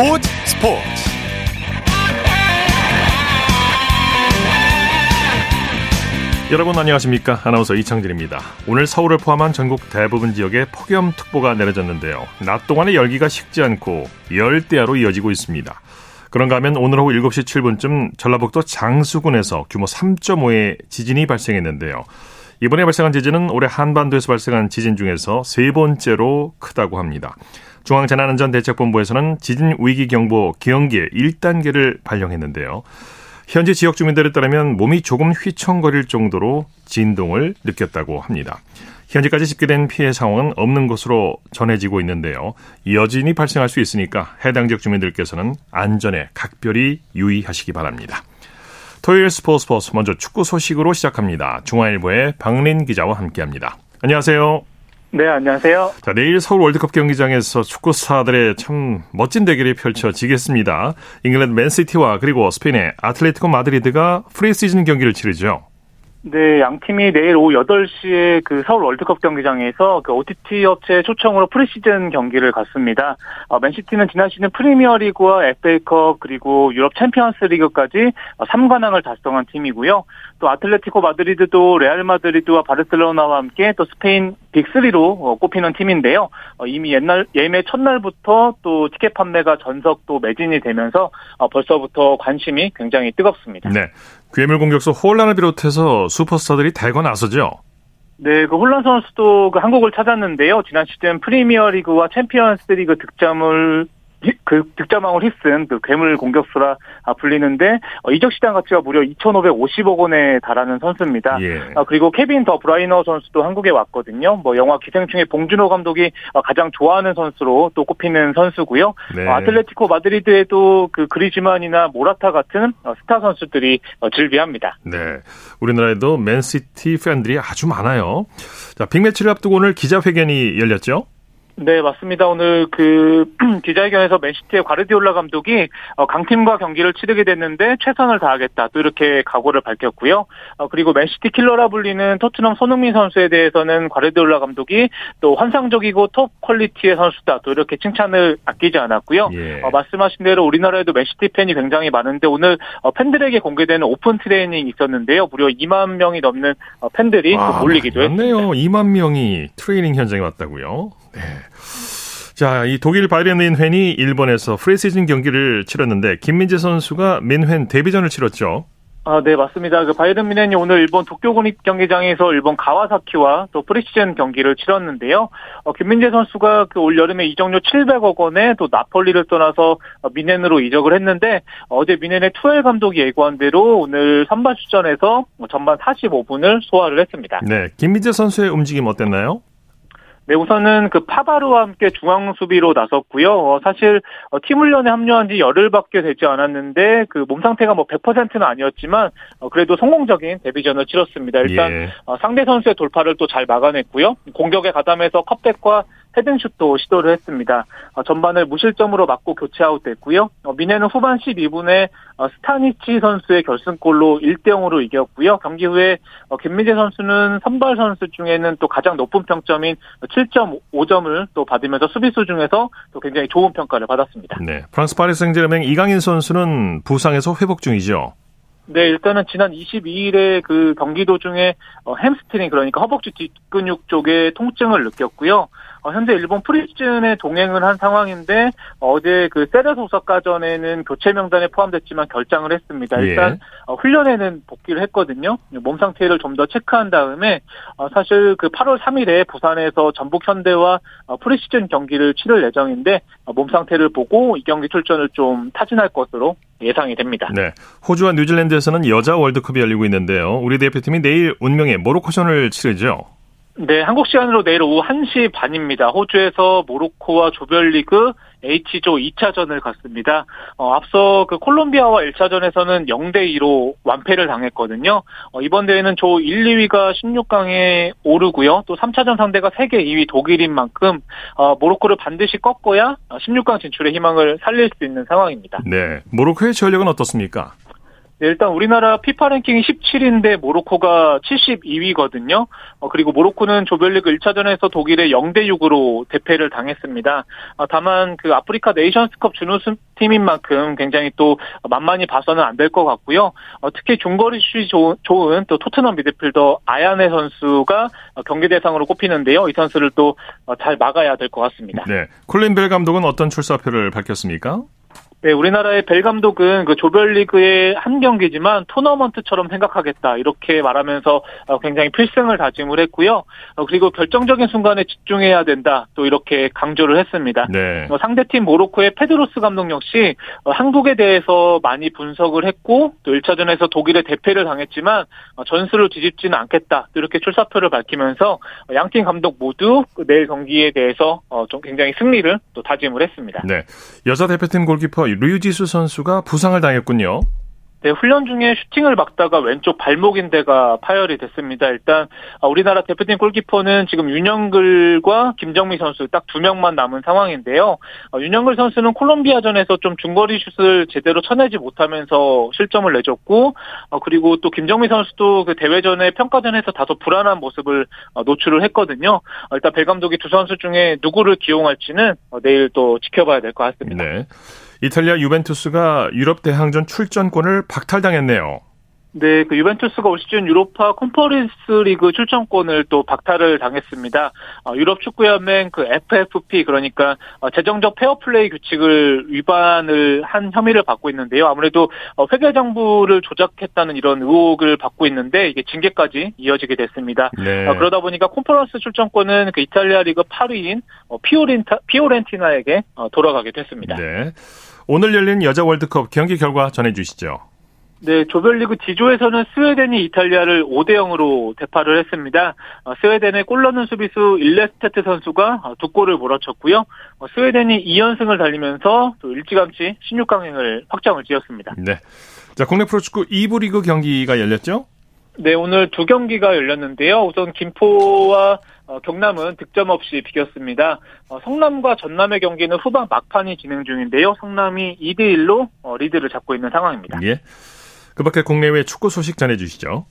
스포츠 스포츠. 여러분 안녕하십니까? 아나운서 이창진입니다. 오늘 서울을 포함한 전국 대부분 지역에 폭염특보가 내려졌는데요. 낮 동안의 열기가 식지 않고 열대야로 이어지고 있습니다. 그런가 하면 오늘 오후 7시 7분쯤 전라북도 장수군에서 규모 3.5의 지진이 발생했는데요 이번에 발생한 지진은 올해 한반도에서 발생한 지진 중에서 세 번째로 크다고 합니다. 중앙재난안전대책본부에서는 지진 위기 경보 기형계 1단계를 발령했는데요. 현지 지역 주민들에 따르면 몸이 조금 휘청거릴 정도로 진동을 느꼈다고 합니다. 현재까지 집계된 피해 상황은 없는 것으로 전해지고 있는데요. 여진이 발생할 수 있으니까 해당 지역 주민들께서는 안전에 각별히 유의하시기 바랍니다. 토요일 스포츠 스포츠 먼저 축구 소식으로 시작합니다. 중앙일보의 박린 기자와 함께합니다. 안녕하세요. 네, 안녕하세요. 자, 내일 서울 월드컵 경기장에서 축구 스타들의 참 멋진 대결이 펼쳐지겠습니다. 잉글랜드 맨시티와 그리고 스페인의 아틀레티코 마드리드가 프리시즌 경기를 치르죠. 네, 양 팀이 내일 오후 8시에 그 서울 월드컵 경기장에서 그 OTT 업체 초청으로 프리시즌 경기를 갖습니다. 어, 맨시티는 지난 시즌 프리미어리그와 FA컵 그리고 유럽 챔피언스 리그까지 3관왕을 달성한 팀이고요. 또 아틀레티코 마드리드도 레알 마드리드와 바르셀로나와 함께 또 스페인 big 3로 어, 꼽히는 팀인데요. 어, 이미 옛날 예매 첫날부터 또 티켓 판매가 전석 또 매진이 되면서 어, 벌써부터 관심이 굉장히 뜨겁습니다. 네. 괴물 공격수 홀란을 비롯해서 슈퍼스타들이 대거 나서죠. 네, 그 홀란 선수도 그 한국을 찾았는데요. 지난 시즌 프리미어리그와 챔피언스리그 득점을 그 득점왕을 휩쓴 그 괴물 공격수라 불리는데 어, 이적 시장 가치가 무려 2,550억 원에 달하는 선수입니다. 예. 아, 그리고 케빈 더 브라이너 선수도 한국에 왔거든요. 뭐 영화 기생충의 봉준호 감독이 어, 가장 좋아하는 선수로 또 꼽히는 선수고요. 네. 어, 아틀레티코 마드리드에도 그 그리즈만이나 모라타 같은 스타 선수들이 즐비합니다. 네, 우리나라에도 맨시티 팬들이 아주 많아요. 자, big match를 앞두고 오늘 기자회견이 열렸죠? 네, 맞습니다. 오늘 그 기자회견에서 맨시티의 과르디올라 감독이 어, 강팀과 경기를 치르게 됐는데 최선을 다하겠다. 또 이렇게 각오를 밝혔고요. 어, 그리고 맨시티 킬러라 불리는 토트넘 손흥민 선수에 대해서는 과르디올라 감독이 또 환상적이고 top quality의 선수다. 또 이렇게 칭찬을 아끼지 않았고요. 예. 어, 말씀하신 대로 우리나라에도 맨시티 팬이 굉장히 많은데 오늘 팬들에게 공개되는 오픈 트레이닝 있었는데요. 무려 2만 명이 넘는 팬들이 와, 몰리기도 했네요. 2만 명이 트레이닝 현장에 왔다고요. 네. 자, 이 독일 바이에른 뮌헨이 일본에서 프리시즌 경기를 치렀는데 김민재 선수가 뮌헨 데뷔전을 치렀죠. 아, 네, 맞습니다. 그 바이에른 뮌헨이 오늘 일본 도쿄 국립 경기장에서 일본 가와사키와 또 프리시즌 경기를 치렀는데요. 어, 김민재 선수가 그 올 여름에 이적료 700억 원에 또 나폴리를 떠나서 뮌헨으로 이적을 했는데 어제 뮌헨의 투헬 감독이 예고한 대로 오늘 선발 출전해서 전반 45분을 소화를 했습니다. 네, 김민재 선수의 움직임 어땠나요? 네, 우선은 그 파바르와 함께 중앙 수비로 나섰고요. 어, 사실 어, 팀 훈련에 합류한 지 열흘밖에 되지 않았는데 그 몸 상태가 뭐 100%는 아니었지만 어, 그래도 성공적인 데뷔전을 치렀습니다. 일단 예. 어, 상대 선수의 돌파를 또 잘 막아냈고요. 공격에 가담해서 컵백과 헤딩슛도 시도를 했습니다. 어, 전반을 무실점으로 맞고 교체 아웃됐고요. 어, 미네는 후반 12분에 어, 스타니치 선수의 결승골로 1대 0으로 이겼고요. 경기 후에 김민재 선수는 선발 선수 중에는 또 가장 높은 평점인 7.5점을 또 받으면서 수비수 중에서 또 굉장히 좋은 평가를 받았습니다. 네, 프랑스 파리 생제르맹 이강인 선수는 부상에서 회복 중이죠. 네, 일단은 지난 22일에 그 경기 도중에 햄스트링 그러니까 허벅지 뒷근육 쪽에 통증을 느꼈고요. 어, 현재 일본 프리시즌에 동행을 한 상황인데 어제 그 세레소 오사카전에는 교체 명단에 포함됐지만 결장을 했습니다. 예. 일단 예. 훈련에는 복귀를 했거든요. 몸 상태를 좀 더 체크한 다음에 어, 사실 그 8월 3일에 부산에서 전북 현대와 어, 프리시즌 경기를 치를 예정인데 몸 상태를 보고 이 경기 출전을 좀 타진할 것으로 예상이 됩니다. 네. 호주와 뉴질랜드에서는 여자 월드컵이 열리고 있는데요. 우리 대표팀이 내일 운명의 모로코전을 치르죠. 네, 한국 시간으로 내일 오후 1시 반입니다. 호주에서 모로코와 조별리그 H조 2차전을 갔습니다. 어, 앞서 그 콜롬비아와 1차전에서는 0대 2로 완패를 당했거든요. 어, 이번 대회는 조 1, 2위가 16강에 오르고요. 또 3차전 상대가 세계 2위 독일인 만큼 어, 모로코를 반드시 꺾어야 16강 진출의 희망을 살릴 수 있는 상황입니다. 네, 모로코의 전력은 어떻습니까? 네, 일단 우리나라 피파 랭킹이 17인데 모로코가 72위거든요. 어, 그리고 모로코는 조별리그 1차전에서 독일에 0대 6으로 대패를 당했습니다. 어, 다만 그 아프리카 네이션스컵 준우승 팀인 만큼 굉장히 또 만만히 봐서는 안 될 것 같고요. 어, 특히 중거리 슛이 좋은, 좋은 또 토트넘 미드필더 아야네 선수가 경기 대상으로 꼽히는데요. 이 선수를 또 잘 막아야 될 것 같습니다. 네. 콜린 벨 감독은 어떤 출사표를 밝혔습니까? 네, 우리나라의 벨 감독은 그 조별리그의 한 경기지만 토너먼트처럼 생각하겠다 이렇게 말하면서 어, 굉장히 필승을 다짐을 했고요. 어, 그리고 결정적인 순간에 집중해야 된다 또 이렇게 강조를 했습니다. 네. 어, 상대팀 모로코의 페드로스 감독 역시 한국에 대해서 많이 분석을 했고 또 1차전에서 독일의 대패를 당했지만 전술을 뒤집지는 않겠다 이렇게 출사표를 밝히면서 양팀 감독 모두 그 내일 경기에 대해서 좀 굉장히 승리를 또 다짐을 했습니다. 네, 여자 대표팀 골키퍼 류지수 선수가 부상을 당했군요. 네, 훈련 중에 슈팅을 막다가 왼쪽 발목인대가 파열이 됐습니다. 일단 아, 우리나라 대표팀 골키퍼는 지금 윤영글과 김정미 선수 딱 두 명만 남은 상황인데요. 아, 윤영글 선수는 콜롬비아전에서 좀 중거리 슛을 제대로 쳐내지 못하면서 실점을 내줬고 아, 그리고 또 김정미 선수도 그 대회전에 평가전에서 다소 불안한 모습을 노출을 했거든요. 일단 벨 감독이 두 선수 중에 누구를 기용할지는 내일 또 지켜봐야 될 것 같습니다. 네. 이탈리아 유벤투스가 유럽 대항전 출전권을 박탈당했네요. 네, 그 유벤투스가 올 시즌 유로파 컨퍼런스 리그 출전권을 또 박탈을 당했습니다. 어, 유럽 축구연맹 그 FFP 그러니까 어, 재정적 페어플레이 규칙을 위반을 한 혐의를 받고 있는데요. 아무래도 어, 회계 장부를 조작했다는 이런 의혹을 받고 있는데 이게 징계까지 이어지게 됐습니다. 네. 어, 그러다 보니까 컨퍼런스 출전권은 그 이탈리아 리그 8위인 어, 피오렌타, 피오렌티나에게 어, 돌아가게 됐습니다. 네. 오늘 열린 여자 월드컵 경기 결과 전해주시죠. 네, 조별리그 D조에서는 스웨덴이 이탈리아를 5대 0으로 대파를 했습니다. 어, 스웨덴의 골 넣는 수비수 일레스테트 선수가 어, 두 골을 몰아쳤고요. 어, 스웨덴이 2연승을 달리면서 또 일찌감치 16강행을 확정을 지었습니다. 네. 자, 국내 프로축구 2부 리그 경기가 열렸죠? 네, 오늘 두 경기가 열렸는데요. 우선 김포와 경남은 득점 없이 비겼습니다. 성남과 전남의 경기는 후반 막판이 진행 중인데요. 성남이 2대 1로 리드를 잡고 있는 상황입니다. 예. 그 밖에 국내외 축구 소식 전해 주시죠.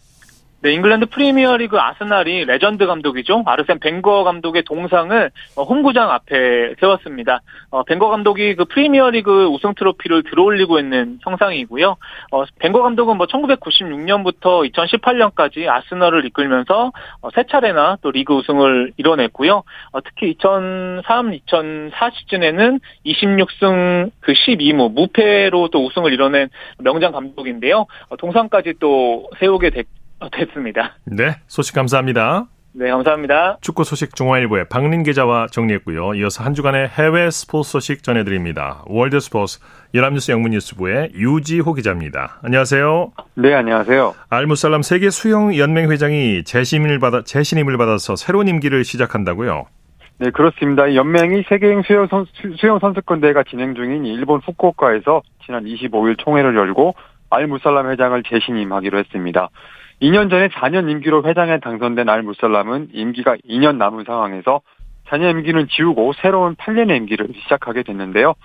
네, 잉글랜드 프리미어리그 아스날이 레전드 감독이죠. 아르센 벵거 감독의 동상을 어, 홈구장 앞에 세웠습니다. 어, 벵거 감독이 그 프리미어리그 우승 트로피를 들어올리고 있는 형상이고요. 어, 벵거 감독은 뭐 1996년부터 2018년까지 아스널을 이끌면서 어, 세 차례나 또 리그 우승을 이뤄냈고요. 어, 특히 2003, 2004 시즌에는 26승 그 12무 무패로 또 우승을 이뤄낸 명장 감독인데요. 어, 동상까지 또 세우게 됐. 됐습니다. 네, 소식 감사합니다. 네, 감사합니다. 축구 소식 중앙일보의 박린 기자와 정리했고요. 이어서 한 주간의 해외 스포츠 소식 전해드립니다. 월드 스포츠 연합뉴스 영문뉴스부의 유지호 기자입니다. 안녕하세요. 네, 안녕하세요. 알무살람 세계 수영 연맹 회장이 재신임을 받아 재신임을 받아서 새로운 임기를 시작한다고요. 네, 그렇습니다. 연맹이 세계인 수영, 선수, 수영 선수권 대회가 진행 중인 일본 후쿠오카에서 지난 25일 총회를 열고 알무살람 회장을 재신임하기로 했습니다. 2년 전에 4년 임기로 회장에 당선된 알 무살람은 임기가 2년 남은 상황에서 4년 임기는 지우고 새로운 8년의 임기를 시작하게 됐는데요.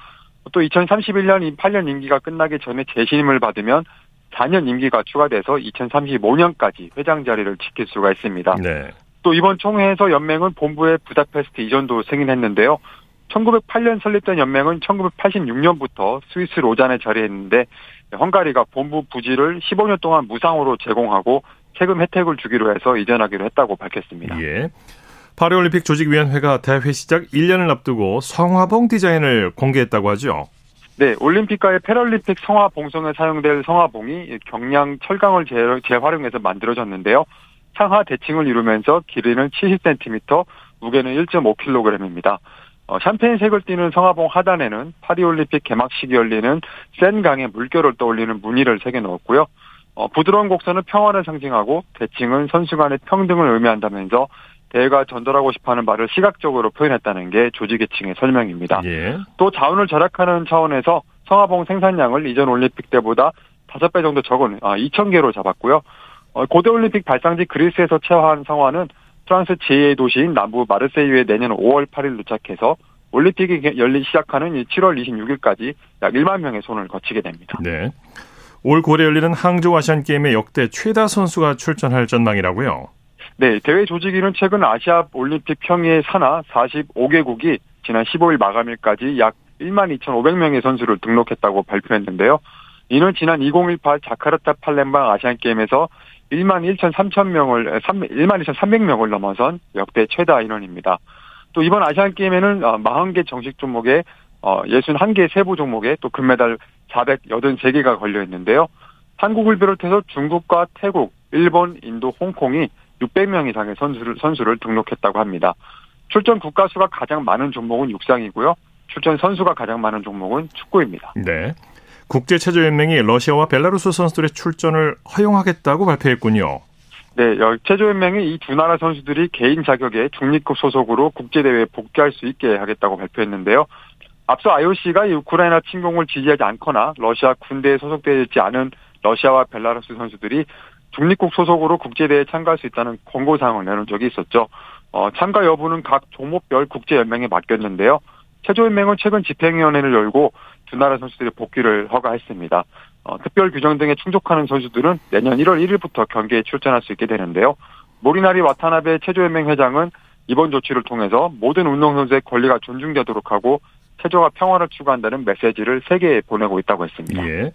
또 2031년 8년 임기가 끝나기 전에 재신임을 받으면 4년 임기가 추가돼서 2035년까지 회장 자리를 지킬 수가 있습니다. 네. 또 이번 총회에서 연맹은 본부의 부다페스트 이전도 승인했는데요. 1908년 설립된 연맹은 1986년부터 스위스 로잔에 자리했는데 헝가리가 본부 부지를 15년 동안 무상으로 제공하고 세금 혜택을 주기로 해서 이전하기로 했다고 밝혔습니다. 예. 파리올림픽 조직위원회가 대회 시작 1년을 앞두고 성화봉 디자인을 공개했다고 하죠. 네, 올림픽과의 패럴림픽 성화 봉송에 사용될 성화봉이 경량 철강을 재활용해서 만들어졌는데요. 상하 대칭을 이루면서 길이는 70cm, 무게는 1.5kg입니다. 어, 샴페인색을 띠는 성화봉 하단에는 파리올림픽 개막식이 열리는 센 강의 물결을 떠올리는 무늬를 새겨 넣었고요. 어, 부드러운 곡선은 평화를 상징하고 대칭은 선수 간의 평등을 의미한다면서 대회가 전달하고 싶어하는 말을 시각적으로 표현했다는 게 조직의칭의 설명입니다. 예. 또 자원을 절약하는 차원에서 성화봉 생산량을 이전 올림픽 때보다 5배 정도 적은 아, 2,000개로 잡았고요. 어, 고대 올림픽 발상지 그리스에서 채화한 성화는 프랑스 제2의 도시인 남부 마르세유에 내년 5월 8일 도착해서 올림픽이 열리 시작하는 7월 26일까지 약 1만 명의 손을 거치게 됩니다. 네. 올 9월에 열리는 항저우 아시안 게임의 역대 최다 선수가 출전할 전망이라고요. 네, 대회 조직위는 최근 아시아 올림픽 평의회 산하 45개국이 지난 15일 마감일까지 약 1만 2,500명의 선수를 등록했다고 발표했는데요. 이는 지난 2018 자카르타 팔렘방 아시안 게임에서 1만 1천 3천 명을 1만 2천 300명을 넘어선 역대 최다 인원입니다. 또 이번 아시안 게임에는 40개 어, 정식 종목에 61개 어, 세부 종목에 또 금메달 483개가 걸려 있는데요. 한국을 비롯해서 중국과 태국, 일본, 인도, 홍콩이 600명 이상의 선수를, 선수를 등록했다고 합니다. 출전 국가 수가 가장 많은 종목은 육상이고요. 출전 선수가 가장 많은 종목은 축구입니다. 네. 국제체조연맹이 러시아와 벨라루스 선수들의 출전을 허용하겠다고 발표했군요. 네, 체조연맹이 이 두 나라 선수들이 개인 자격의 중립국 소속으로 국제대회에 복귀할 수 있게 하겠다고 발표했는데요. 앞서 IOC가 우크라이나 침공을 지지하지 않거나 러시아 군대에 소속되어 있지 않은 러시아와 벨라루스 선수들이 중립국 소속으로 국제대회에 참가할 수 있다는 권고사항을 내놓은 적이 있었죠. 어, 참가 여부는 각 종목별 국제연맹에 맡겼는데요. 체조연맹은 최근 집행위원회를 열고 두 나라 선수들의 복귀를 허가했습니다. 어, 특별 규정 등에 충족하는 선수들은 내년 1월 1일부터 경기에 출전할 수 있게 되는데요. 모리나리 와타나베 체조연맹 회장은 이번 조치를 통해서 모든 운동선수의 권리가 존중되도록 하고 체조와 평화를 추구한다는 메시지를 세계에 보내고 있다고 했습니다. 예.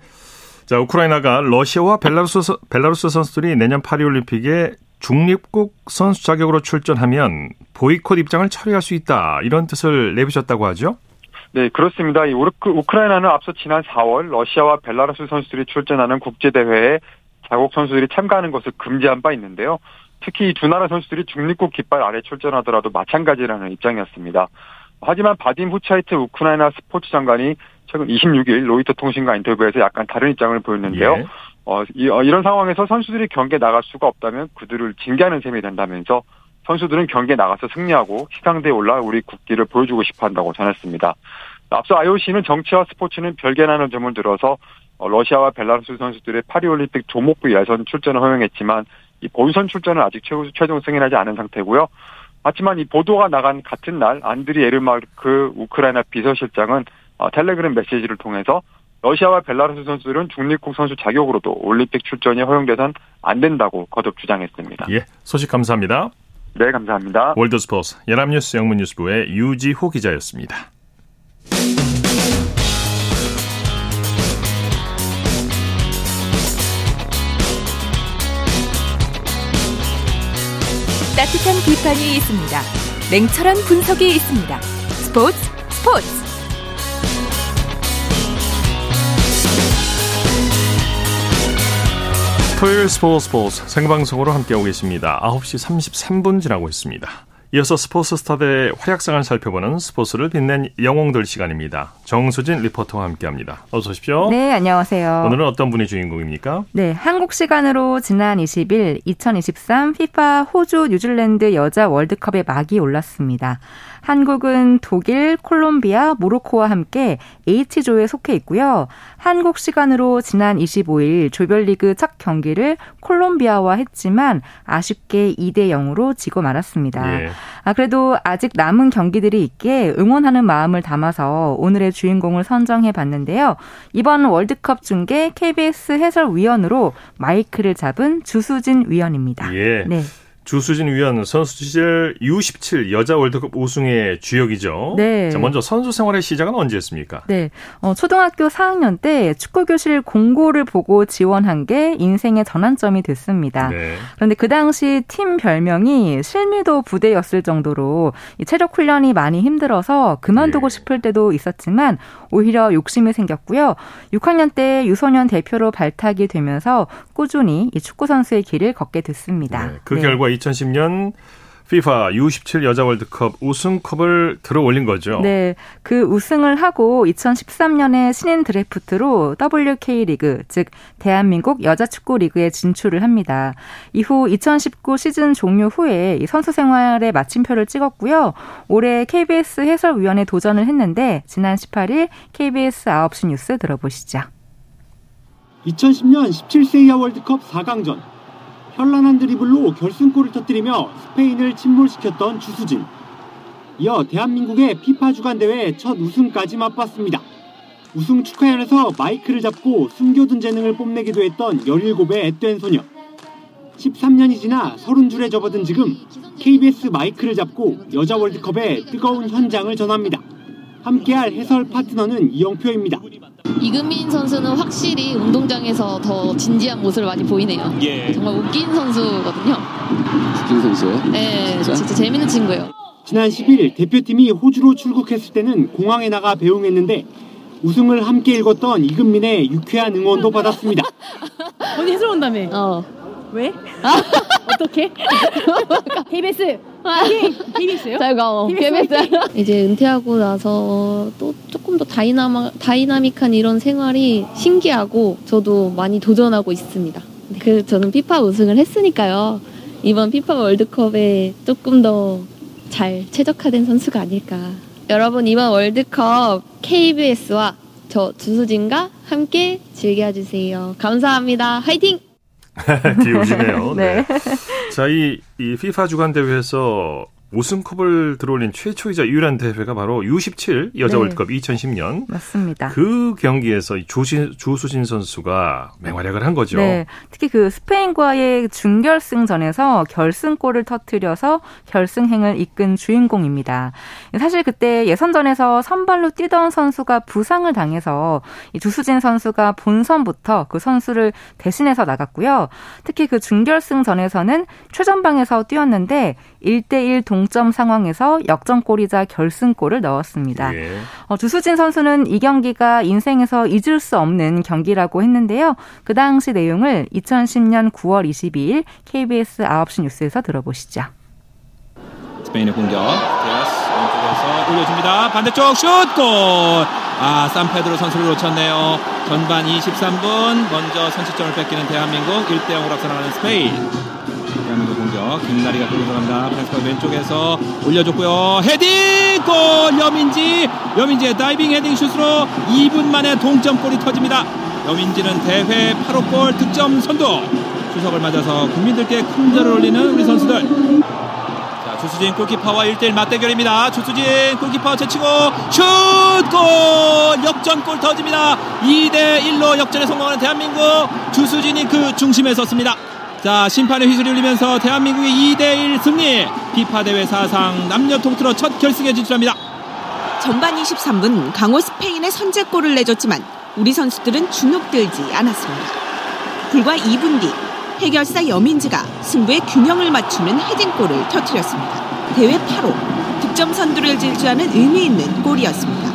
자, 우크라이나가 러시아와 벨라루스, 벨라루스 선수들이 내년 파리올림픽에 중립국 선수 자격으로 출전하면 보이콧 입장을 처리할 수 있다. 이런 뜻을 내비셨다고 하죠? 네, 그렇습니다. 이 우크라이나는 앞서 지난 4월 러시아와 벨라루스 선수들이 출전하는 국제대회에 자국 선수들이 참가하는 것을 금지한 바 있는데요. 특히 이두 나라 선수들이 중립국 깃발 아래 출전하더라도 마찬가지라는 입장이었습니다. 하지만 바딘 후차이트 우크라이나 스포츠 장관이 최근 26일 로이터 통신과 인터뷰에서 약간 다른 입장을 보였는데요. 예. 어, 이, 어, 이런 상황에서 선수들이 경기에 나갈 수가 없다면 그들을 징계하는 셈이 된다면서 선수들은 경기에 나가서 승리하고 시상대에 올라 우리 국기를 보여주고 싶어 한다고 전했습니다. 앞서 IOC는 정치와 스포츠는 별개라는 점을 들어서 어, 러시아와 벨라루스 선수들의 파리올림픽 조목부 예선 출전을 허용했지만 이 본선 출전은 아직 최종 승인하지 않은 상태고요. 하지만 이 보도가 나간 같은 날 안드리 에르마크 우크라이나 비서실장은 어, 텔레그램 메시지를 통해서 러시아와 벨라루스 선수들은 중립국 선수 자격으로도 올림픽 출전이 허용돼선 안 된다고 거듭 주장했습니다. 예, 소식 감사합니다. 네, 감사합니다. 월드스포스 연합뉴스 영문뉴스부의 유지호 기자였습니다. 따뜻한 비판이 있습니다. 냉철한 분석이 있습니다. 스포츠 스포츠 토요일 스포츠 스포츠 생방송으로 함께하고 계십니다. 9시 33분 지나고 있습니다. 이어서 스포츠 스타들의 활약상을 살펴보는 스포츠를 빛낸 영웅들 시간입니다. 정수진 리포터와 함께합니다. 어서 오십시오. 네, 안녕하세요. 오늘은 어떤 분이 주인공입니까? 네, 한국 시간으로 지난 20일 2023 피파 호주 뉴질랜드 여자 월드컵의 막이 올랐습니다. 한국은 독일, 콜롬비아, 모로코와 함께 H조에 속해 있고요. 한국 시간으로 지난 25일 조별리그 첫 경기를 콜롬비아와 했지만 아쉽게 2대 0으로 지고 말았습니다. 예. 아, 그래도 아직 남은 경기들이 있기에 응원하는 마음을 담아서 오늘의 주인공을 선정해 봤는데요. 이번 월드컵 중계 KBS 해설위원으로 마이크를 잡은 주수진 위원입니다. 예. 네. 주수진 위원 선수 시절 U17 여자 월드컵 우승의 주역이죠. 네. 자, 먼저 선수 생활의 시작은 언제였습니까? 네. 어, 초등학교 4학년 때 축구 교실 공고를 보고 지원한 게 인생의 전환점이 됐습니다. 네. 그런데 그 당시 팀 별명이 실미도 부대였을 정도로 체력 훈련이 많이 힘들어서 그만두고 네. 싶을 때도 있었지만 오히려 욕심이 생겼고요. 6학년 때 유소년 대표로 발탁이 되면서 꾸준히 이 축구 선수의 길을 걷게 됐습니다. 네. 그 결과 2010년 FIFA U17 여자 월드컵 우승컵을 들어 올린 거죠. 네. 그 우승을 하고 2013년에 신인 드래프트로 WK 리그, 즉 대한민국 여자 축구 리그에 진출을 합니다. 이후 2019 시즌 종료 후에 선수 생활에 마침표를 찍었고요. 올해 KBS 해설위원회 도전을 했는데 지난 18일 KBS 9시 뉴스 들어보시죠. 2010년 17세 이하 월드컵 4강전 현란한 드리블로 결승골을 터뜨리며 스페인을 침몰시켰던 주수진. 이어 대한민국의 피파 주간 대회 첫 우승까지 맛봤습니다. 우승 축하연에서 마이크를 잡고 숨겨둔 재능을 뽐내기도 했던 17의 앳된 소녀. 13년이 지나 30줄에 접어든 지금 KBS 마이크를 잡고 여자 월드컵의 뜨거운 현장을 전합니다. 함께할 해설 파트너는 이영표입니다. 이금민 선수는 확실히 운동장에서 더 진지한 모습을 많이 보이네요. 예. 정말 웃긴 선수거든요. 김 선수요? 네, 자. 진짜 재밌는 친구예요. 지난 10일 대표팀이 호주로 출국했을 때는 공항에 나가 배웅했는데 우승을 함께 읽었던 이금민의 유쾌한 응원도 받았습니다. 언니 해설 온다며. 어. 왜? 어떻게? KBS. KBS요? 제가 어, KBS KBS. 이제 은퇴하고 나서 또 조금 더 다이나마, 다이나믹한 이런 생활이 신기하고 저도 많이 도전하고 있습니다. 그 저는 피파 우승을 했으니까요. 이번 피파 월드컵에 조금 더 잘 최적화된 선수가 아닐까. 여러분 이번 월드컵 KBS와 저 주수진과 함께 즐겨주세요. 감사합니다. 화이팅! 귀여우시네요. 네. 자, 이, 이 FIFA 주간 대회에서 우승컵을 들어올린 최초이자 유일한 대회가 바로 U17 여자 네. 월드컵 2010년. 맞습니다. 그 경기에서 이 조신, 조수진 선수가 맹활약을 한 거죠. 네, 특히 그 스페인과의 준결승전에서 결승골을 터뜨려서 결승행을 이끈 주인공입니다. 사실 그때 예선전에서 선발로 뛰던 선수가 부상을 당해서 이 주수진 선수가 본선부터 그 선수를 대신해서 나갔고요. 특히 그 준결승전에서는 최전방에서 뛰었는데 1대1 동점 상황에서 역전골이자 결승골을 넣었습니다. 예. 어, 주수진 선수는 이 경기가 인생에서 잊을 수 없는 경기라고 했는데요. 그 당시 내용을 2010년 9월 22일 KBS 9시 뉴스에서 들어보시죠. 스페인의 공격. 디아스 왼쪽에서 올려줍니다. 반대쪽 슛! 골! 아, 산페드로 선수를 놓쳤네요. 전반 23분 먼저 선취점을 뺏기는 대한민국 1대 0으로 앞서 나가는 스페인. 대한민국 공격. 김나리가 끌고 들어갑니다. 프랑스가 왼쪽에서 올려줬고요. 헤딩! 골! 여민지! 여민지의 다이빙 헤딩 슛으로 2분 만에 동점골이 터집니다. 여민지는 대회 8호 골 득점 선두. 추석을 맞아서 국민들께 큰 절을 올리는 우리 선수들. 자, 주수진 골키퍼와 1대1 맞대결입니다. 주수진 골키퍼 제치고 슛! 골! 역전골 터집니다. 2대1로 역전에 성공하는 대한민국. 주수진이 그 중심에 섰습니다. 자, 심판의 휘슬이 울리면서 대한민국이 2대1 승리. 피파 대회 사상 남녀 통틀어 첫 결승에 진출합니다. 전반 23분 강호 스페인의 선제골을 내줬지만 우리 선수들은 주눅들지 않았습니다. 불과 2분 뒤 해결사 여민지가 승부의 균형을 맞추는 헤딩골을 터뜨렸습니다. 대회 8호 득점 선두를 질주하는 의미 있는 골이었습니다.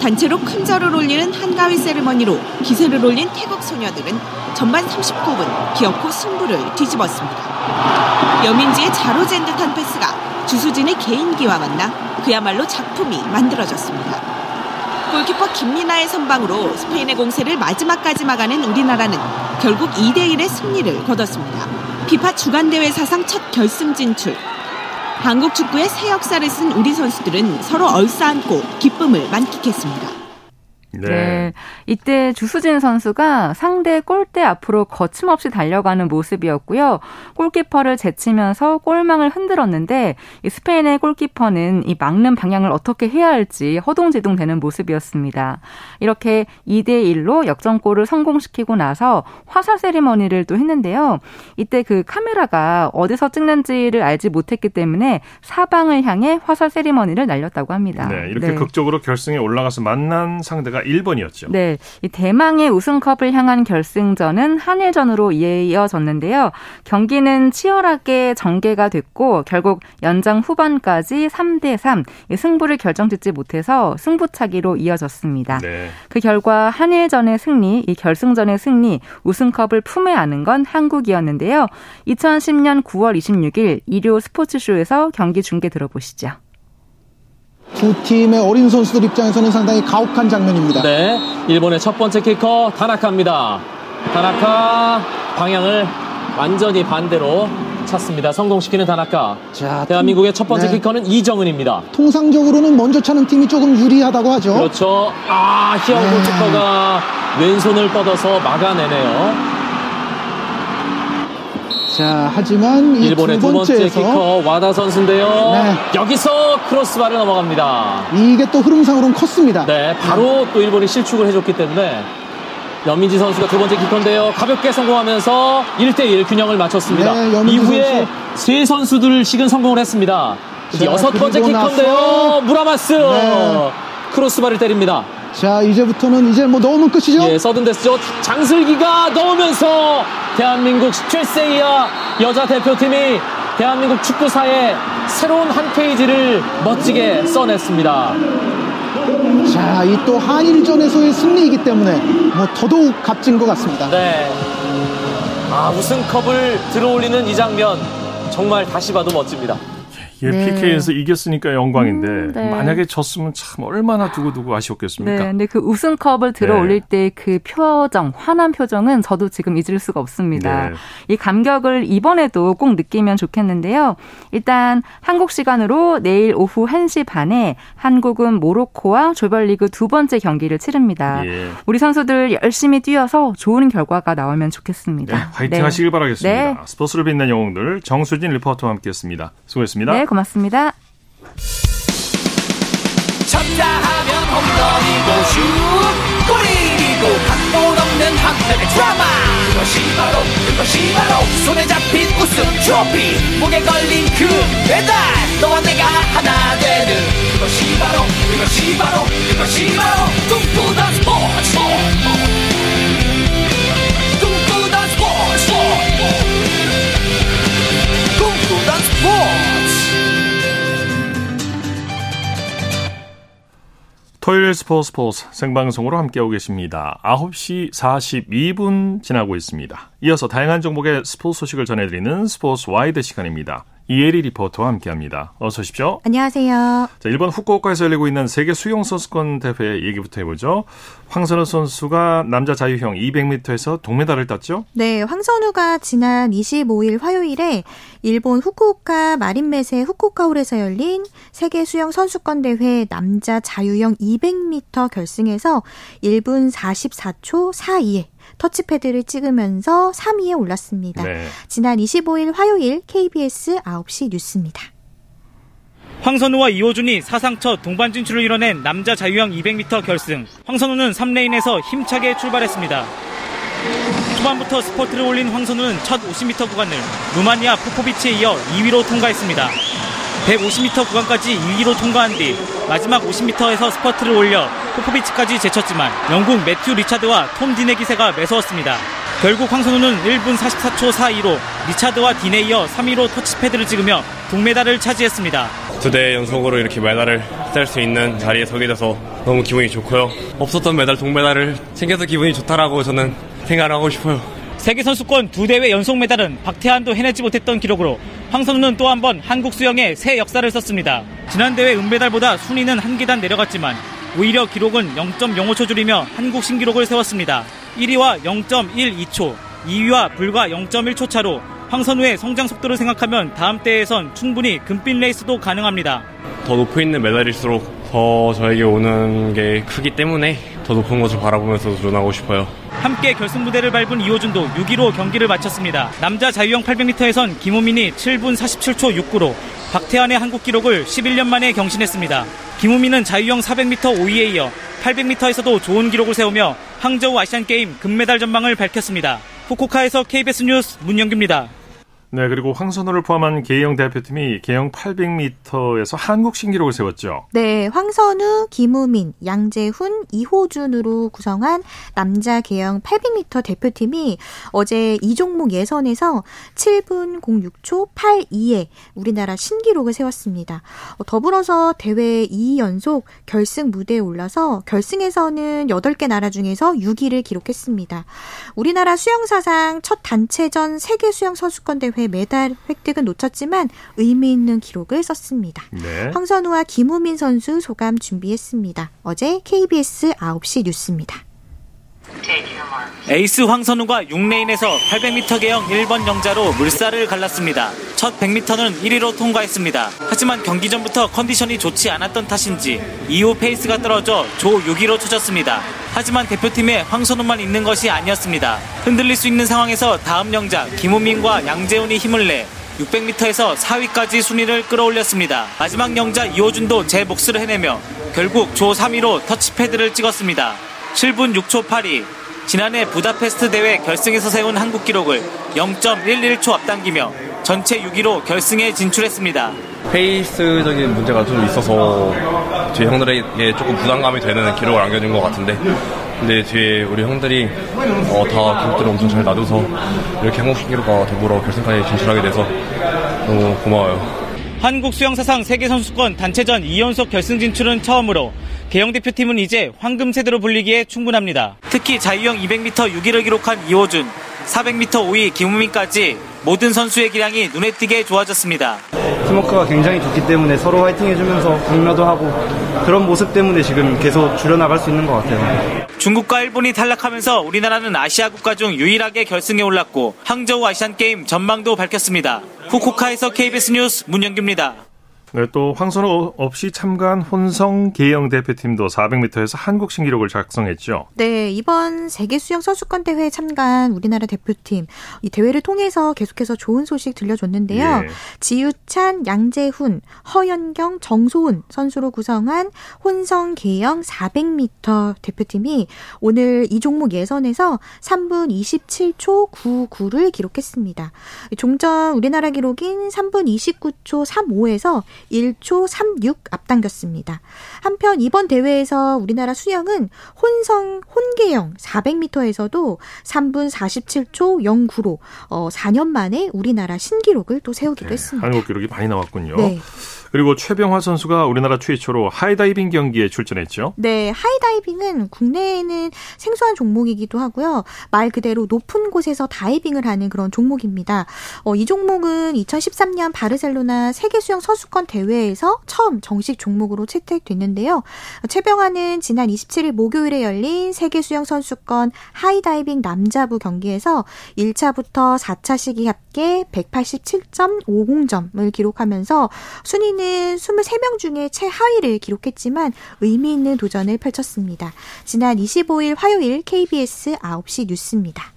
단체로 큰 절을 올리는 한가위 세리머니로 기세를 올린 태국 소녀들은 전반 39분 기어코 승부를 뒤집었습니다. 여민지의 자로잰 듯한 패스가 주수진의 개인기와 만나 그야말로 작품이 만들어졌습니다. 골키퍼 김민아의 선방으로 스페인의 공세를 마지막까지 막아낸 우리나라는 결국 2대1의 승리를 거뒀습니다. 피파 주간대회 사상 첫 결승 진출. 한국 축구의 새 역사를 쓴 우리 선수들은 서로 얼싸안고 기쁨을 만끽했습니다. 네. 이때 주수진 선수가 상대 골대 앞으로 거침없이 달려가는 모습이었고요. 골키퍼를 제치면서 골망을 흔들었는데 이 스페인의 골키퍼는 이 막는 방향을 어떻게 해야 할지 허둥지둥 되는 모습이었습니다. 이렇게 2대 1로 역전골을 성공시키고 나서 화살 세리머니를 또 했는데요. 이때 그 카메라가 어디서 찍는지를 알지 못했기 때문에 사방을 향해 화살 세리머니를 날렸다고 합니다. 네, 이렇게 극적으로 결승에 올라가서 만난 상대가 일본이었죠. 네, 이 대망의 우승컵을 향한 결승전은 한일전으로 이어졌는데요. 경기는 치열하게 전개가 됐고 결국 연장 후반까지 3대 3 승부를 결정짓지 못해서 승부차기로 이어졌습니다. 네. 그 결과 한일전의 승리, 이 결승전의 승리, 우승컵을 품에 안은 건 한국이었는데요. 2010년 9월 26일 일요 스포츠쇼에서 경기 중계 들어보시죠. 두 팀의 어린 선수들 입장에서는 상당히 가혹한 장면입니다. 네, 일본의 첫 번째 키커 다나카입니다. 다나카 방향을 완전히 반대로 찼습니다. 성공시키는 다나카. 자, 대한민국의 첫 번째 네. 키커는 이정은입니다. 통상적으로는 먼저 차는 팀이 조금 유리하다고 하죠. 그렇죠. 아, 히어 네. 골키퍼가 왼손을 뻗어서 막아내네요. 자, 하지만 이 일본의 두 번째 키커 와다 선수인데요. 네. 여기서 크로스바를 넘어갑니다. 이게 또 흐름상으로는 컸습니다. 네, 바로 또 일본이 실축을 해줬기 때문에 연민지 선수가 두 번째 키커인데요. 가볍게 성공하면서 1대1 균형을 맞췄습니다. 네, 이후에 선수. 세 선수들 식은 성공을 했습니다. 자, 여섯 번째 키커인데요. 무라마스 네. 크로스바를 때립니다. 자, 이제부터는 이제 뭐 넣으면 끝이죠? 예, 서든 데스죠. 장슬기가 넣으면서 대한민국 17세 이하 여자 대표팀이 대한민국 축구사에 새로운 한 페이지를 멋지게 써냈습니다. 자, 이 또 한일전에서의 승리이기 때문에 뭐 더더욱 값진 것 같습니다. 네. 아, 우승컵을 들어올리는 이 장면 정말 다시 봐도 멋집니다. 예, 네. PK에서 이겼으니까 영광인데 음, 네. 만약에 졌으면 참 얼마나 두고두고 아쉬웠겠습니까? 네, 근데 그 우승컵을 들어 올릴 네. 때그 표정, 환한 표정은 저도 지금 잊을 수가 없습니다. 네. 이 감격을 이번에도 꼭 느끼면 좋겠는데요. 일단 한국 시간으로 내일 오후 1시 반에 한국은 모로코와 조별리그 두 번째 경기를 치릅니다. 예. 우리 선수들 열심히 뛰어서 좋은 결과가 나오면 좋겠습니다. 네, 화이팅 하시길 바라겠습니다. 스포츠를 빛낸 영웅들 정수진 리포터와 함께했습니다. 수고했습니다. 네, 고맙습니다. 쳤다 하면 홈런이고 슛 골이고 각본 없는 한편의 드라마. 그것이 바로 그것이 바로 손에 잡힌 우승 트로피. 목에 걸린 그 배달 너와 내가 하나 되는. 그것이 바로 그것이 바로 그것이 바로 꿈꾸던 스포츠 토요일 스포츠 스포츠 생방송으로 함께하고 계십니다. 9시 42분 지나고 있습니다. 이어서 다양한 종목의 스포츠 소식을 전해드리는 스포츠 와이드 시간입니다. 이혜리 리포터와 함께합니다. 어서 오십시오. 안녕하세요. 자, 일본 후쿠오카에서 열리고 있는 세계 수영 선수권 대회 얘기부터 해보죠. 황선우 선수가 남자 자유형 200m에서 동메달을 땄죠? 네, 황선우가 지난 25일 화요일에 일본 후쿠오카 마린메세 후쿠오카홀에서 열린 세계 수영 선수권 대회 남자 자유형 200m 결승에서 1분 44초 42에 터치패드를 찍으면서 3위에 올랐습니다. 네. 지난 25일 화요일 KBS 9시 뉴스입니다. 황선우와 이호준이 사상 첫 동반 진출을 이뤄낸 남자 자유형 200m 결승. 황선우는 3레인에서 힘차게 출발했습니다. 초반부터 스포트를 올린 황선우는 첫 50m 구간을 루마니아 포포비치에 이어 2위로 통과했습니다. 150m 구간까지 2위로 통과한 뒤 마지막 50m에서 스퍼트를 올려 포포비치까지 제쳤지만 영국 매튜 리차드와 톰 딘의 기세가 매서웠습니다. 결국 황선우는 1분 44초 42로 리차드와 딘에 이어 3위로 터치패드를 찍으며 동메달을 차지했습니다. 두 대회 연속으로 이렇게 메달을 딸 수 있는 자리에 서게 돼서 너무 기분이 좋고요. 없었던 메달 동메달을 챙겨서 기분이 좋다라고 저는 생각을 하고 싶어요. 세계선수권 두 대회 연속 메달은 박태환도 해내지 못했던 기록으로 황선우는 또 한 번 한국 수영에 새 역사를 썼습니다. 지난 대회 은메달보다 순위는 한 계단 내려갔지만 오히려 기록은 0.05초 줄이며 한국 신기록을 세웠습니다. 1위와 0.12초, 2위와 불과 0.1초 차로 황선우의 성장 속도를 생각하면 다음 대회에선 충분히 금빛 레이스도 가능합니다. 더 높이 있는 메달일수록 더 저에게 오는 게 크기 때문에 더 높은 것을 바라보면서 도전하고 싶어요. 함께 결승 무대를 밟은 이호준도 6위로 경기를 마쳤습니다. 남자 자유형 800m에선 김우민이 7분 47초 69로 박태환의 한국 기록을 11년 만에 경신했습니다. 김우민은 자유형 400m 5위에 이어 800m에서도 좋은 기록을 세우며 항저우 아시안게임 금메달 전망을 밝혔습니다. 후쿠오카에서 KBS 뉴스 문영규입니다. 네, 그리고 황선우를 포함한 개영 대표팀이 개영 800m에서 한국 신기록을 세웠죠. 네, 황선우, 김우민, 양재훈, 이호준으로 구성한 남자 개영 800m 대표팀이 어제 이 종목 예선에서 7분 06초 82에 우리나라 신기록을 세웠습니다. 어, 더불어서 대회 2연속 결승 무대에 올라서 결승에서는 8개 나라 중에서 6위를 기록했습니다. 우리나라 수영사상 첫 단체전 세계 수영 선수권 대회 메달 획득은 놓쳤지만 의미 있는 기록을 썼습니다. 네. 황선우와 김우민 선수 소감 준비했습니다. 어제 KBS 9시 뉴스입니다. 에이스 황선우가 6레인에서 800m 계영 1번 영자로 물살을 갈랐습니다. 첫 100m는 1위로 통과했습니다. 하지만 경기 전부터 컨디션이 좋지 않았던 탓인지 이후 페이스가 떨어져 조 6위로 쳐졌습니다. 하지만 대표팀에 황선우만 있는 것이 아니었습니다. 흔들릴 수 있는 상황에서 다음 영자 김우민과 양재훈이 힘을 내 600m에서 4위까지 순위를 끌어올렸습니다. 마지막 영자 이호준도 제 몫을 해내며 결국 조 3위로 터치패드를 찍었습니다. 7분 6초 8위. 지난해 부다페스트 대회 결승에서 세운 한국 기록을 0.11초 앞당기며 전체 6위로 결승에 진출했습니다. 페이스적인 문제가 좀 있어서 제 형들에게 조금 부담감이 되는 기록을 안겨준 것 같은데 근데 뒤에 우리 형들이 어, 다 기록들을 엄청 잘 놔줘서 이렇게 한국 신기록과 더불어 결승까지 진출하게 돼서 너무 고마워요. 한국 수영 사상 세계 선수권 단체전 2연속 결승 진출은 처음으로 개영 대표팀은 이제 황금 세대로 불리기에 충분합니다. 특히 자유형 200m 6위를 기록한 이호준, 400m 5위 김우민까지 모든 선수의 기량이 눈에 띄게 좋아졌습니다. 팀워크가 굉장히 좋기 때문에 서로 화이팅 해주면서 격려도 하고 그런 모습 때문에 지금 계속 줄여나갈 수 있는 것 같아요. 중국과 일본이 탈락하면서 우리나라는 아시아 국가 중 유일하게 결승에 올랐고 항저우 아시안게임 전망도 밝혔습니다. 후쿠오카에서 KBS 뉴스 문영규입니다. 네, 또 황선우 없이 참가한 혼성 계영 대표팀도 400m에서 한국 신기록을 작성했죠. 네, 이번 세계 수영 선수권 대회에 참가한 우리나라 대표팀 이 대회를 통해서 계속해서 좋은 소식 들려줬는데요. 예. 지유찬, 양재훈, 허연경, 정소훈 선수로 구성한 혼성 계영 400m 대표팀이 오늘 이 종목 예선에서 3분 27초 99를 기록했습니다. 종전 우리나라 기록인 3분 29초 35에서 1초 36 앞당겼습니다. 한편 이번 대회에서 우리나라 수영은 혼성 혼계형 400m에서도 3분 47초 09로 어 4년 만에 우리나라 신기록을 또 세우기도 네, 했습니다. 한국 기록이 많이 나왔군요. 네. 그리고 최병화 선수가 우리나라 최초로 하이다이빙 경기에 출전했죠. 네, 하이다이빙은 국내에는 생소한 종목이기도 하고요. 말 그대로 높은 곳에서 다이빙을 하는 그런 종목입니다. 어, 이 종목은 2013년 바르셀로나 세계 수영 선수권 대회에서 처음 정식 종목으로 채택됐는데요. 최병화는 지난 27일 목요일에 열린 세계 수영 선수권 하이다이빙 남자부 경기에서 1차부터 4차 시기 합계 187.50점을 기록하면서 순위는 23명 중에 최하위를 기록했지만 의미 있는 도전을 펼쳤습니다. 지난 25일 화요일 KBS 9시 뉴스입니다.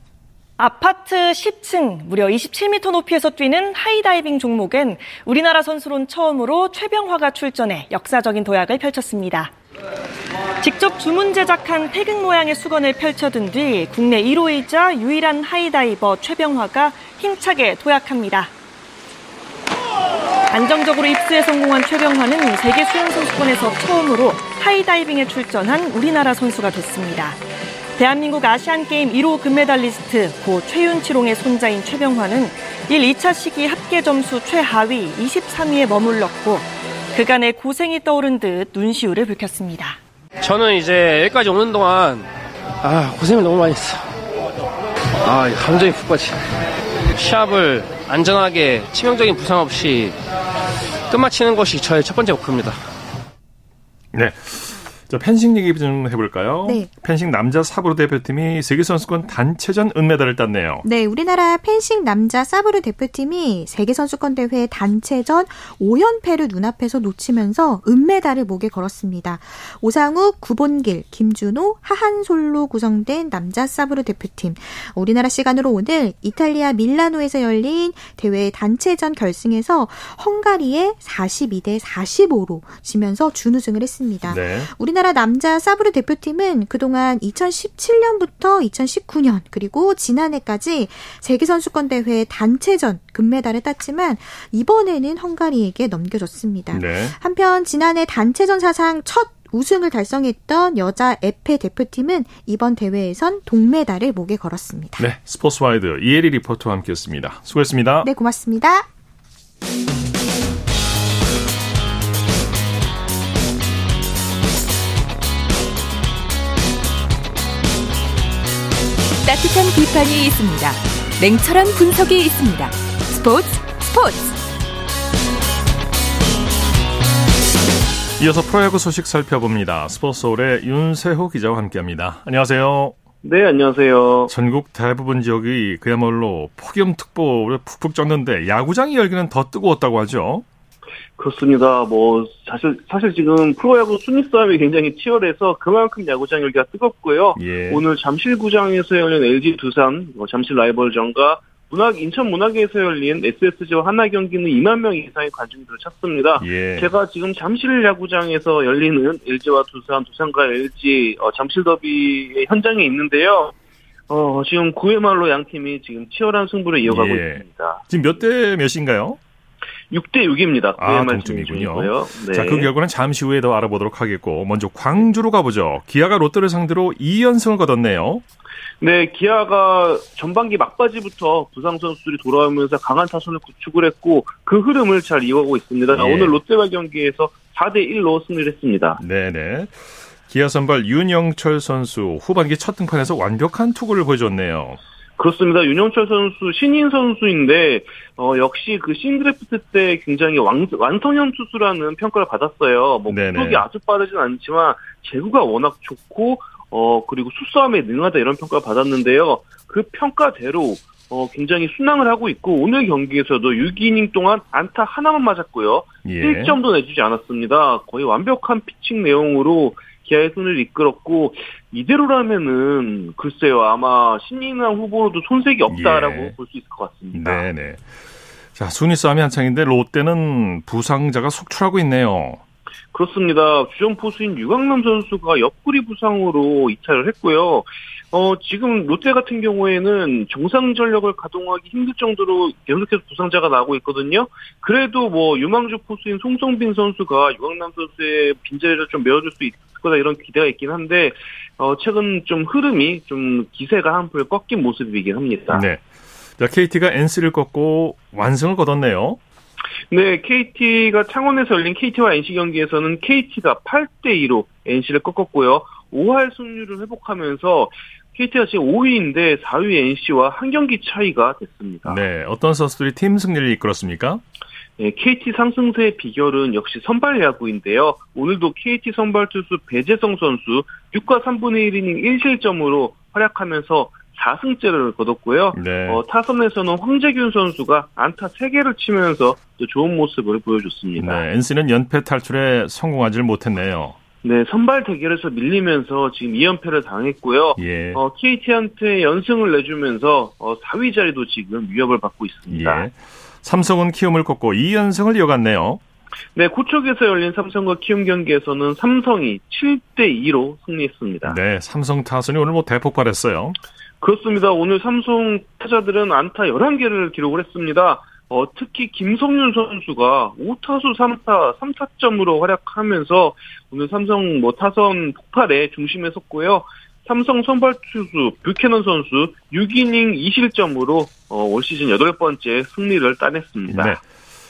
아파트 10층 무려 27m 높이에서 뛰는 하이다이빙 종목은 우리나라 선수론 처음으로 최병화가 출전해 역사적인 도약을 펼쳤습니다. 직접 주문 제작한 태극 모양의 수건을 펼쳐둔 뒤 국내 1호이자 유일한 하이다이버 최병화가 힘차게 도약합니다. 안정적으로 입수에 성공한 최병화는 세계 수영 선수권에서 처음으로 하이다이빙에 출전한 우리나라 선수가 됐습니다. 대한민국 아시안게임 1호 금메달리스트 고 최윤치롱의 손자인 최병화는 1, 2차 시기 합계 점수 최하위 23위에 머물렀고 그간의 고생이 떠오른 듯 눈시울을 붉혔습니다. 저는 이제 여기까지 오는 동안 아 고생을 너무 많이 했어. 아 감정이 푹 빠지. 시합을 안전하게 치명적인 부상 없이 끝마치는 것이 저의 첫 번째 목표입니다. 네. 자, 펜싱 얘기 좀 해볼까요? 네. 펜싱 남자 사브르 대표팀이 세계선수권 단체전 은메달을 땄네요. 네, 우리나라 펜싱 남자 사브르 대표팀이 세계선수권 대회 단체전 5연패를 눈앞에서 놓치면서 은메달을 목에 걸었습니다. 오상욱, 구본길, 김준호, 하한솔로 구성된 남자 사브르 대표팀. 우리나라 시간으로 오늘 이탈리아 밀라노에서 열린 대회 단체전 결승에서 헝가리에 42대 45로 지면서 준우승을 했습니다. 네. 우리나라 우리나라 남자 사브르 대표팀은 그동안 2017년부터 2019년 그리고 지난해까지 세계 선수권 대회 단체전 금메달을 땄지만 이번에는 헝가리에게 넘겨졌습니다. 네. 한편 지난해 단체전 사상 첫 우승을 달성했던 여자 에페 대표팀은 이번 대회에선 동메달을 목에 걸었습니다. 네, 스포츠와이드 이혜리 리포터와 함께했습니다. 수고했습니다. 네, 고맙습니다. 따뜻한 비판이 있습니다. 냉철한 분석이 있습니다. 스포츠 스포츠. 이어서 프로야구 소식 살펴봅니다. 스포츠홀의 윤세호 기자와 함께합니다. 안녕하세요. 네, 안녕하세요. 전국 대부분 지역이 그야말로 폭염특보를 푹푹 쪘는데 야구장이 열기는 더 뜨거웠다고 하죠. 그렇습니다. 뭐 사실 사실 지금 프로야구 순위 싸움이 굉장히 치열해서 그만큼 야구장 열기가 뜨겁고요. 예. 오늘 잠실구장에서 열린 LG 두산 뭐 잠실 라이벌전과 문학 인천 문학에서 열린 SSG와 하나 경기는 2만 명 이상의 관중들을 찾습니다. 예. 제가 지금 잠실 야구장에서 열리는 LG와 두산, 두산과 LG 어, 잠실 더비의 현장에 있는데요. 어, 지금 9회 말로 양 팀이 지금 치열한 승부를 이어가고 예. 있습니다. 지금 몇 대 몇인가요? 6대 6입니다. 아, 동점이군요. 네. 자, 그 결과는 잠시 후에 더 알아보도록 하겠고, 먼저 광주로 가보죠. 기아가 롯데를 상대로 2연승을 거뒀네요. 네, 기아가 전반기 막바지부터 부상 선수들이 돌아오면서 강한 타선을 구축을 했고 그 흐름을 잘 이어가고 있습니다. 예. 오늘 롯데와 경기에서 4대 1로 승리를 했습니다. 네 네. 기아 선발 윤영철 선수 후반기 첫 등판에서 완벽한 투구를 보여줬네요. 그렇습니다. 윤영철 선수 신인 선수인데 어, 역시 그 신드래프트 때 굉장히 왕, 완성형 투수라는 평가를 받았어요. 뭐. 구속이 아주 빠르진 않지만 제구가 워낙 좋고 어 그리고 수싸움에 능하다 이런 평가를 받았는데요. 그 평가대로 어, 굉장히 순항을 하고 있고 오늘 경기에서도 6이닝 동안 안타 하나만 맞았고요. 예. 1점도 내주지 않았습니다. 거의 완벽한 피칭 내용으로 기아의 손을 이끌었고 이대로라면은 글쎄요 아마 신인왕 후보로도 손색이 없다라고 예. 볼수 있을 것 같습니다. 네네. 자, 순위 싸움이 한창인데 롯데는 부상자가 속출하고 있네요. 그렇습니다. 주전 포수인 유강남 선수가 옆구리 부상으로 이탈을 했고요. 어, 지금 롯데 같은 경우에는 정상 전력을 가동하기 힘들 정도로 계속해서 부상자가 나오고 있거든요. 그래도 뭐 유망주 포수인 송성빈 선수가 유강남 선수의 빈자리를 좀 메워줄 수 있을 거다 이런 기대가 있긴 한데 어, 최근 좀 흐름이 좀 기세가 한풀 꺾인 모습이긴 합니다. 네. 자, KT가 NC를 꺾고 완승을 거뒀네요. 네, KT가 창원에서 열린 KT와 NC 경기에서는 KT가 8대 2로 NC를 꺾었고요. 5할 승률을 회복하면서 KT가 지금 5위인데 4위 NC와 한 경기 차이가 됐습니다. 네. 어떤 선수들이 팀 승리를 이끌었습니까? 네, KT 상승세의 비결은 역시 선발 야구인데요. 오늘도 KT 선발 투수 배재성 선수 6과 3분의 1이닝 1실점으로 활약하면서 4승째를 거뒀고요. 네. 어, 타선에서는 황재균 선수가 안타 3개를 치면서 또 좋은 모습을 보여줬습니다. 네. NC는 연패 탈출에 성공하지 못했네요. 네, 선발 대결에서 밀리면서 지금 2연패를 당했고요. 예. 어, KT한테 연승을 내주면서 어, 4위 자리도 지금 위협을 받고 있습니다. 예. 삼성은 키움을 꺾고 2연승을 이어갔네요. 네, 고척에서 열린 삼성과 키움 경기에서는 삼성이 7대 2로 승리했습니다. 네. 삼성 타선이 오늘 뭐 대폭발했어요. 그렇습니다. 오늘 삼성 타자들은 안타 11개를 기록을 했습니다. 어, 특히 김성윤 선수가 5타수 3타, 3타점으로 활약하면서 오늘 삼성 뭐 타선 폭발에 중심에 섰고요. 삼성 선발 투수 뷰캐넌 선수 6이닝 2실점으로 어, 올 시즌 8번째 승리를 따냈습니다. 네.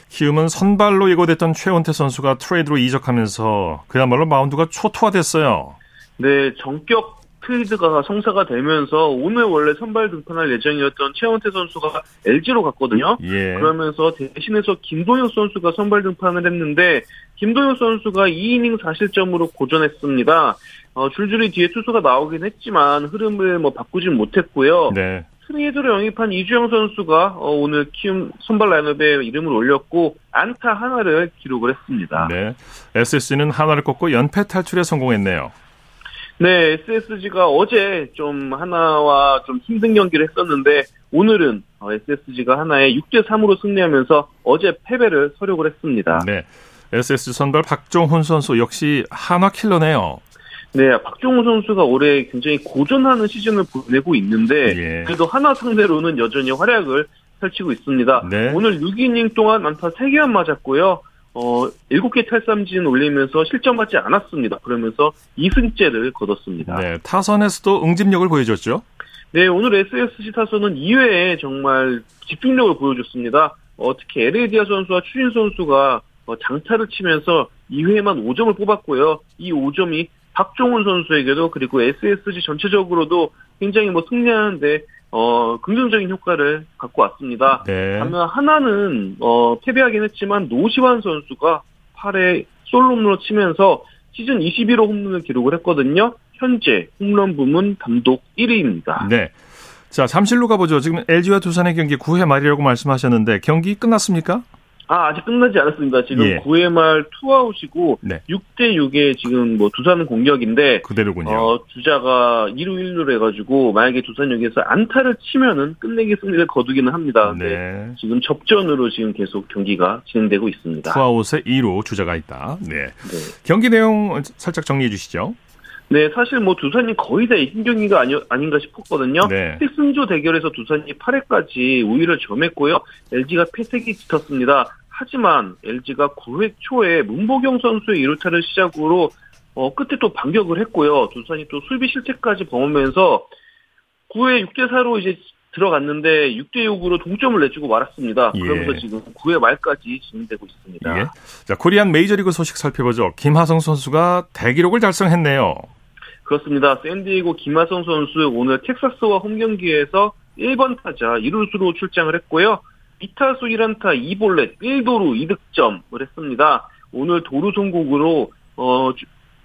키움은 선발로 예고됐던 최원태 선수가 트레이드로 이적하면서 그야말로 마운드가 초토화됐어요. 네, 전격 트레이드가 성사가 되면서 오늘 원래 선발 등판할 예정이었던 최원태 선수가 LG로 갔거든요. 예. 그러면서 대신해서 김동혁 선수가 선발 등판을 했는데 김동혁 선수가 2이닝 4실점으로 고전했습니다. 어, 줄줄이 뒤에 투수가 나오긴 했지만 흐름을 뭐 바꾸진 못했고요. 네. 트레이드로 영입한 이주영 선수가 어, 오늘 키움 선발 라인업에 이름을 올렸고 안타 하나를 기록을 했습니다. 네. SSG는 하나를 꺾고 연패 탈출에 성공했네요. 네, SSG가 어제 좀 하나와 좀 힘든 경기를 했었는데 오늘은 어, SSG가 하나에 6대 3으로 승리하면서 어제 패배를 서력을 했습니다. 네. SSG 선발 박종훈 선수 역시 한화 킬러네요. 네, 박종훈 선수가 올해 굉장히 고전하는 시즌을 보내고 있는데 예. 그래도 하나 상대로는 여전히 활약을 펼치고 있습니다. 네. 오늘 6이닝 동안 안타 3개만 맞았고요. 어, 7개 탈삼진 올리면서 실점하지 않았습니다. 그러면서 2승째를 거뒀습니다. 네. 타선에서도 응집력을 보여줬죠. 네, 오늘 SSG 타선은 2회에 정말 집중력을 보여줬습니다. 어, 특히 LA디아 선수와 추신 선수가 어, 장타를 치면서 2회에만 5점을 뽑았고요. 이 5점이 박종훈 선수에게도 그리고 SSG 전체적으로도 굉장히 뭐 승리하는데 어, 긍정적인 효과를 갖고 왔습니다. 네. 반면 하나는 어, 패배하긴 했지만 노시환 선수가 8회 솔로 홈런을 치면서 시즌 21호 홈런을 기록을 했거든요. 현재 홈런 부문 단독 1위입니다. 네. 자, 잠실로 가보죠. 지금 LG와 두산의 경기 9회 말이라고 말씀하셨는데 경기 끝났습니까? 아, 아직 끝나지 않았습니다. 지금 예. 9회 말 투아웃이고 네. 6대 6의 지금 뭐 두산 공격인데 그대로군요. 어, 주자가 2루 1루를 해 가지고 만약에 두산 여기에서 안타를 치면은 끝내기 승리를 거두기는 합니다. 네. 지금 접전으로 지금 계속 경기가 진행되고 있습니다. 투아웃에 2루 주자가 있다. 네. 네. 경기 내용 살짝 정리해 주시죠. 네, 사실 뭐 두산이 거의 다 이긴 경기가 아니, 아닌가 싶었거든요. 네. 필승조 대결에서 두산이 8회까지 우위를 점했고요. LG가 패색이 짙었습니다. 하지만 LG가 9회 초에 문보경 선수의 1루타를 시작으로 어, 끝에 또 반격을 했고요. 두산이 또 수비 실책까지 범하면서 9회 6대 4로 이제 들어갔는데 6대 6으로 동점을 내주고 말았습니다. 예. 그러면서 지금 9회 말까지 진행되고 있습니다. 예. 자, 코리안 메이저리그 소식 살펴보죠. 김하성 선수가 대기록을 달성했네요. 그렇습니다. 샌디에고 김하성 선수 오늘 텍사스와 홈 경기에서 1번 타자 1루수로 출장을 했고요. 2타수 1안타 2볼넷 1도루 2득점을 했습니다. 오늘 도루 송곡으로 어,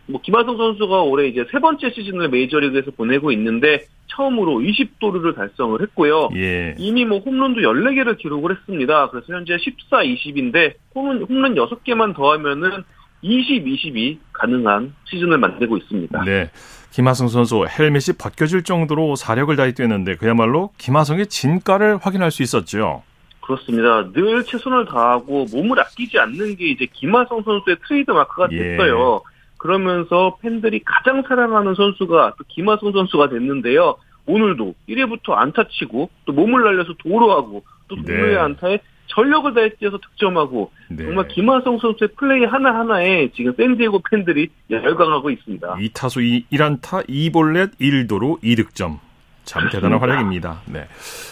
뭐 김하성 선수가 올해 이제 세 번째 시즌을 메이저리그에서 보내고 있는데 처음으로 20도루를 달성을 했고요. 예. 이미 뭐 홈런도 14개를 기록을 했습니다. 그래서 현재 14, 20인데 홈런, 홈런 6개만 더하면은 20, 20이 가능한 시즌을 만들고 있습니다. 네. 김하성 선수 헬멧이 벗겨질 정도로 사력을 다해 뛰었는데 그야말로 김하성의 진가를 확인할 수 있었죠. 그렇습니다. 늘 최선을 다하고 몸을 아끼지 않는 게 이제 김하성 선수의 트레이드 마크가 예. 됐어요. 예. 그러면서 팬들이 가장 사랑하는 선수가 또 김하성 선수가 됐는데요. 오늘도 1회부터 안타 치고 또 몸을 날려서 도로하고 또 동료의 네. 안타에 전력을 다해 뛰어서 득점하고 네. 정말 김하성 선수의 플레이 하나하나에 지금 샌디에고 팬들이 열광하고 있습니다. 2타수 1안타 2볼넷 1도로 2득점. 참. 대단한 활약입니다. 네.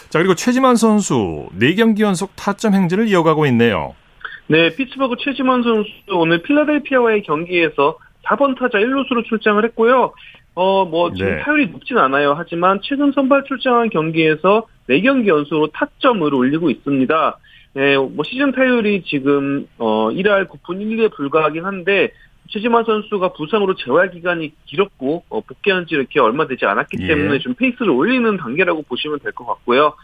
자, 그리고 최지만 선수 4경기 연속 타점 행진을 이어가고 있네요. 네, 피츠버그 최지만 선수 오늘 필라델피아와의 경기에서 4번 타자 1루수로 출장을 했고요. 어, 뭐, 지금 네. 타율이 높진 않아요. 하지만 최근 선발 출장한 경기에서 4경기 연속으로 타점을 올리고 있습니다. 네, 뭐 시즌 타율이 지금 어 1할 9푼 1리에 불과하긴 한데 최지만 선수가 부상으로 재활 기간이 길었고 어, 복귀한 지 이렇게 얼마 되지 않았기 예. 때문에 좀 페이스를 올리는 단계라고 보시면 될 것 같고요.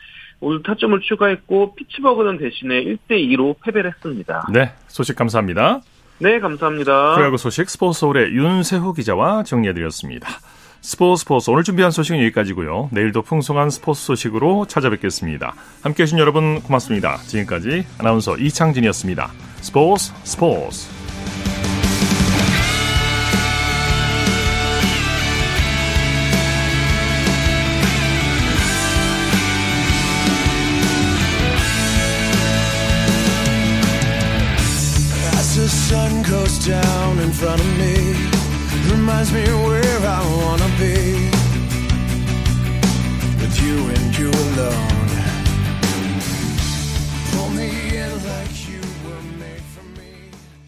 오늘 타점을 추가했고 피츠버그는 대신에 1대 2로 패배를 했습니다. 네, 소식 감사합니다. 네, 감사합니다. 프로야구 소식 스포츠 서울의 윤세호 기자와 정리해드렸습니다. 스포츠 스포츠 오늘 준비한 소식은 여기까지고요. 내일도 풍성한 스포츠 소식으로 찾아뵙겠습니다. 함께해 주신 여러분 고맙습니다. 지금까지 아나운서 이창진이었습니다. 스포츠 스포츠